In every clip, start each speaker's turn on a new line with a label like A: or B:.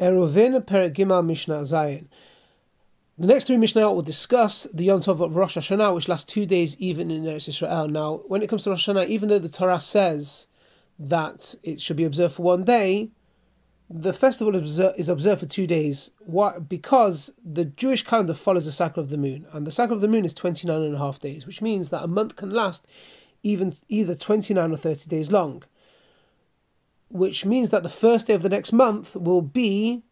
A: Eruvin Peregima Mishnah Zayin. The next three Mishnah will discuss the Yom Tov of Rosh Hashanah, which lasts two days even in Eretz Israel. Now, when it comes to Rosh Hashanah, even though the Torah says that it should be observed for one day, the festival is observed for two days. Why? Because the Jewish calendar follows the cycle of the moon, and the cycle of the moon is 29 and a half days, which means that a month can last even either 29 or 30 days long. Which means that the first day of the next month will be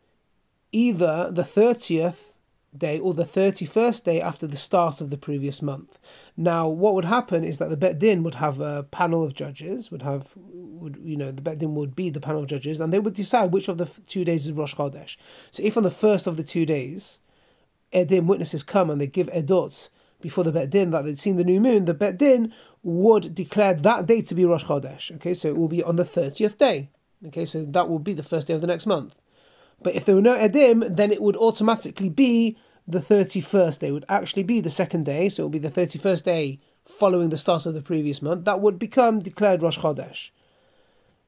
A: either the 30th day or the 31st day after the start of the previous month. Now, what would happen is that the Bet Din would have a panel of judges, would have, would you know, the Bet Din would be the panel of judges, and they would decide which of the two days is Rosh Chodesh. So if on the first of the two days, Edim witnesses come and they give Edot before the Bet Din that they'd seen the new moon, the Bet Din would declare that day to be Rosh Chodesh. Okay, so it will be on the 30th day. Okay, so that will be the first day of the next month. But if there were no Edim, then it would automatically be the 31st day, it would actually be the second day, so it would be the 31st day following the start of the previous month. That would become declared Rosh Chodesh.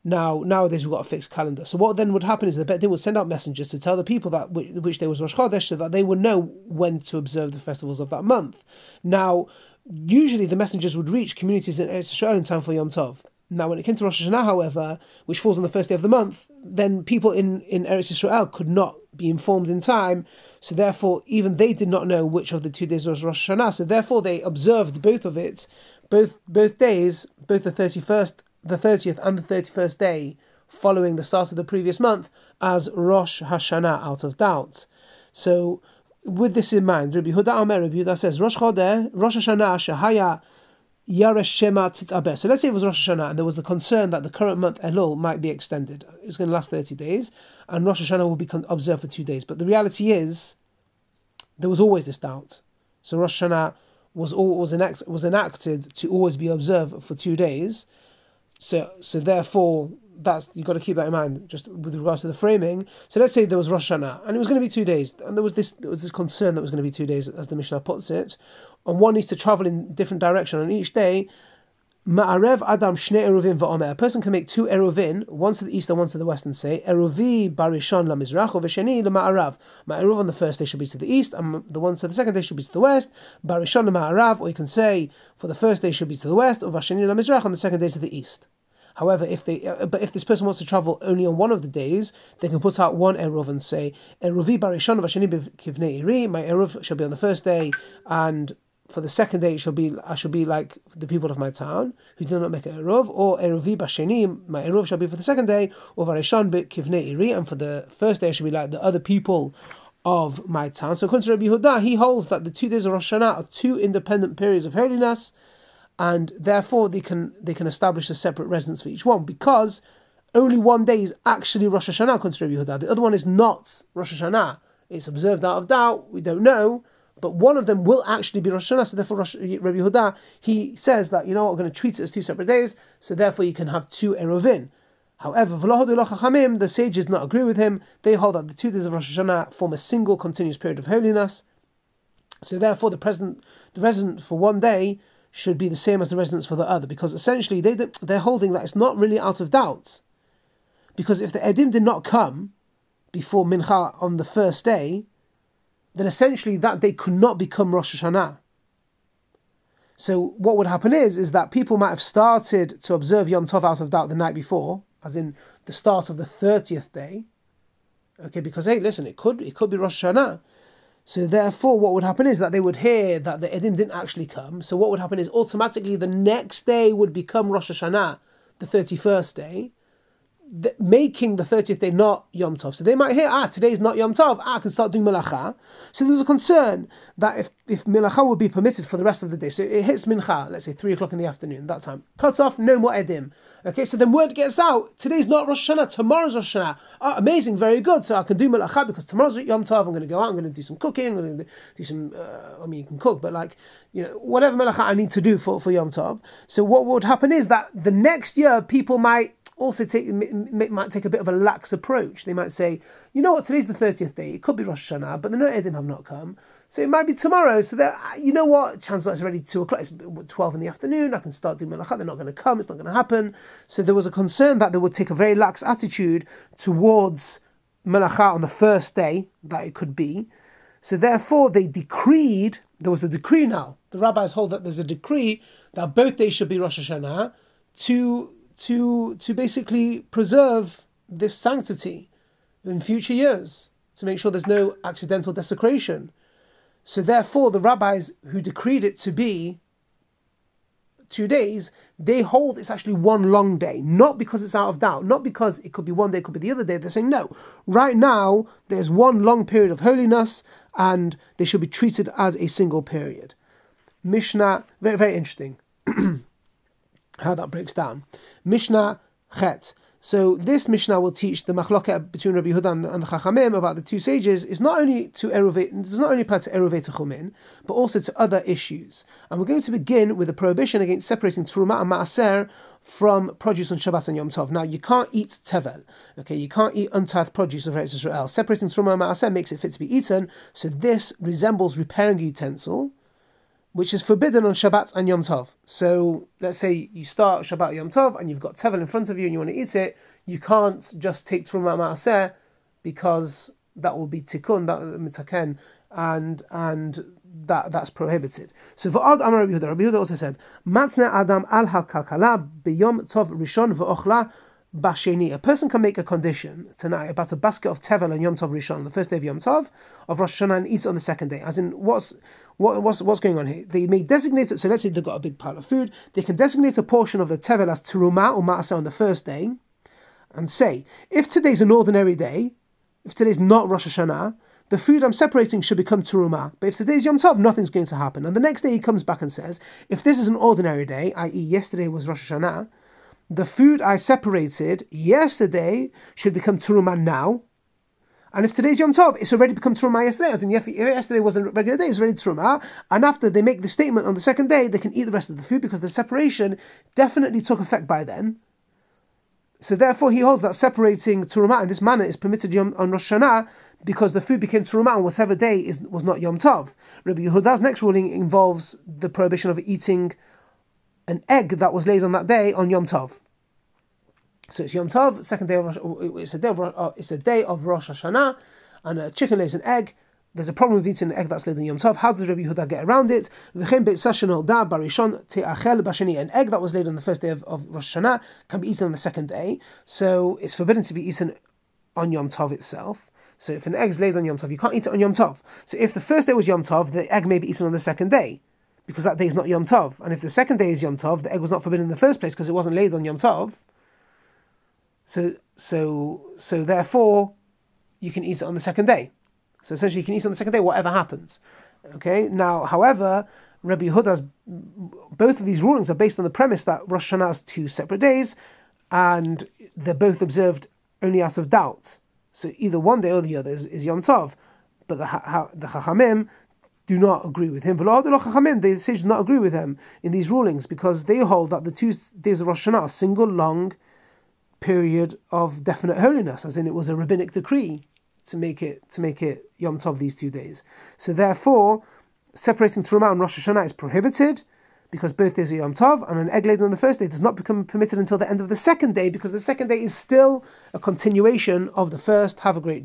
A: Now, nowadays we've got a fixed calendar. So what then would happen is the Bet Din would send out messengers to tell the people that which, which day was Rosh Chodesh, so that they would know when to observe the festivals of that month. Now, usually the messengers would reach communities in Israel in time for Yom Tov. Now, when it came to Rosh Hashanah, however, which falls on the first day of the month, then people in, in Eretz Israel could not be informed in time. So therefore, even they did not know which of the two days was Rosh Hashanah. So therefore, they observed both of it, both both days, both the thirty first, the thirtieth, and the thirty first day following the start of the previous month as Rosh Hashanah, out of doubt. So, with this in mind, Rabbi Yehuda Amer, Rabbi Yehuda says Rosh Chodeh, Rosh Hashanah, Shahaya Yaresh Shema Tzitzaber. So let's say it was Rosh Hashanah and there was the concern that the current month Elul might be extended. It's going to last 30 days and Rosh Hashanah will be observed for two days. But the reality is, there was always this doubt. So Rosh Hashanah was all, was, enact, was enacted to always be observed for two days. So so therefore that's you've got to keep that in mind just with regards to the framing. So let's say there was Rosh Hashanah and it was going to be two days, and there was this there was this concern that was going to be two days, as the Mishnah puts it, and one needs to travel in different direction on each day. Ma'arev Adam Shne Eruvin Va'omer. A person can make two Eruvin, one to the east and one to the west, and say Eruvi Barishon La Mizrach Vesheni La Ma'arav. Ma'aruv on the first day should be to the east, and the one to the second day should be to the west. Barishon La Ma'arav, or you can say for the first day should be to the west, or Vesheni La Mizrach on the second day to the east. However, if they uh, but if this person wants to travel only on one of the days, they can put out one eruv and say eruvi barishon v'asheni kivnei iri. My eruv shall be on the first day, and for the second day it shall be I shall be like the people of my town who do not make a eruv. Or eruvi basheni. My eruv shall be for the second day, or varishon kivnei iri, and for the first day I shall be like the other people of my town. So according to Rabbi Yehuda, he holds that the two days of Rosh Hashanah are two independent periods of holiness and therefore they can they can establish a separate residence for each one because only one day is actually Rosh Hashanah according to Rabbi Yehuda. The other one is not Rosh Hashanah. It's observed out of doubt. We don't know, but one of them will actually be Rosh Hashanah. So therefore, Rosh, Rabbi Yehuda he says that you know we're going to treat it as two separate days. So therefore, you can have two Eruvin. However, the sages do not agree with him. They hold that the two days of Rosh Hashanah form a single continuous period of holiness. So therefore, the present the resident for one day should be the same as the residence for the other, because essentially they they're holding that it's not really out of doubt, because if the edim did not come before mincha on the first day, then essentially that day could not become Rosh Hashanah. So what would happen is is that people might have started to observe Yom Tov out of doubt the night before, as in the start of the thirtieth day. Okay, because hey, listen, it could it could be Rosh Hashanah. So therefore, what would happen is that they would hear that the Edim didn't actually come. So what would happen is automatically the next day would become Rosh Hashanah, the 31st day, making the 30th day not Yom Tov. So they might hear, ah, today's not Yom Tov, ah, I can start doing Melacha. So there was a concern that if, if Melacha would be permitted for the rest of the day, so it hits Mincha, let's say 3 o'clock in the afternoon, that time, cuts off, no more Edim. Okay, so then word gets out, today's not Rosh Hashanah, tomorrow's Rosh Hashanah. Ah, amazing, very good. So I can do Melacha because tomorrow's Yom Tov, I'm going to go out, I'm going to do some cooking, I'm going to do some, uh, I mean, you can cook, but like, you know, whatever Melacha I need to do for, for Yom Tov. So what would happen is that the next year people might also take might take a bit of a lax approach. They might say, you know what, today's the thirtieth day. It could be Rosh Hashanah, but the no Edim have not come, so it might be tomorrow. So that you know what, chances are it's already two o'clock. It's twelve in the afternoon. I can start doing melachat. They're not going to come. It's not going to happen. So there was a concern that they would take a very lax attitude towards melacha on the first day that it could be. So therefore, they decreed. There was a decree now. The rabbis hold that there's a decree that both days should be Rosh Hashanah to to to basically preserve this sanctity in future years to make sure there's no accidental desecration. So therefore, the rabbis who decreed it to be two days, they hold it's actually one long day, not because it's out of doubt, not because it could be one day, it could be the other day. They're saying, no, right now there's one long period of holiness and they should be treated as a single period. Mishnah, very, very interesting how that breaks down. Mishnah Chet. So this Mishnah will teach the machloket between Rabbi Yehuda and, the Chachamim about the two sages is not only to eruvate, does not only apply to eruvate chumin, but also to other issues. And we're going to begin with a prohibition against separating truma and maaser from produce on Shabbat and Yom Tov. Now you can't eat tevel, okay? You can't eat untithed produce of Eretz Israel. Separating truma and maaser makes it fit to be eaten. So this resembles repairing utensil which is forbidden on Shabbat and Yom Tov. So let's say you start Shabbat Yom Tov and you've got tevel in front of you and you want to eat it, you can't just take Truma Ma'aseh because that will be tikkun, that mitaken, and and that that's prohibited. So for Ad Amar Rabbi Yehuda, Rabbi Yehuda also said, Matzne Adam al halkalkala biyom tov rishon v'ochla Basheni. A person can make a condition tonight about a basket of tevel and Yom Tov Rishon, the first day of Yom Tov, of Rosh Hashanah, and eats on the second day. As in, what's what, what's what's going on here? They may designate it. So let's say they've got a big pile of food. They can designate a portion of the tevel as teruma or maaseh on the first day, and say, if today's an ordinary day, if today's not Rosh Hashanah, the food I'm separating should become teruma. But if today's Yom Tov, nothing's going to happen. And the next day he comes back and says, if this is an ordinary day, i.e., yesterday was Rosh Hashanah the food I separated yesterday should become Turuma now. And if today's Yom Tov, it's already become Truma yesterday. As in, if yesterday was a regular day, it's already Truma. And after they make the statement on the second day, they can eat the rest of the food because the separation definitely took effect by then. So therefore, he holds that separating Truma in this manner is permitted on Rosh Hashanah because the food became Truma on whatever day is, was not Yom Tov. Rabbi Yehuda's next ruling involves the prohibition of eating an egg that was laid on that day on Yom Tov. So it's Yom Tov, second day of Rosh, it's a day of, uh, it's a day of Rosh Hashanah, and a chicken lays an egg. There's a problem with eating an egg that's laid on Yom Tov. How does Rabbi Yehuda get around it? An egg that was laid on the first day of, of Rosh Hashanah can be eaten on the second day. So it's forbidden to be eaten on Yom Tov itself. So if an egg is laid on Yom Tov, you can't eat it on Yom Tov. So if the first day was Yom Tov, the egg may be eaten on the second day because that day is not Yom Tov. And if the second day is Yom Tov, the egg was not forbidden in the first place because it wasn't laid on Yom Tov. So, so, so therefore, you can eat it on the second day. So essentially, you can eat on the second day, whatever happens. Okay. Now, however, Rabbi Yehuda's both of these rulings are based on the premise that Rosh Hashanah has two separate days, and they're both observed only out of doubts. So either one day or the other is, is Yom Tov. But the the Chachamim do not agree with him. The sages do not agree with him in these rulings because they hold that the two days of Rosh Hashanah are a single long period of definite holiness, as in it was a rabbinic decree to make it to make it Yom Tov these two days. So therefore, separating Truma and Rosh Hashanah is prohibited because both days are Yom Tov, and an egg laid on the first day does not become permitted until the end of the second day because the second day is still a continuation of the first. Have a great day.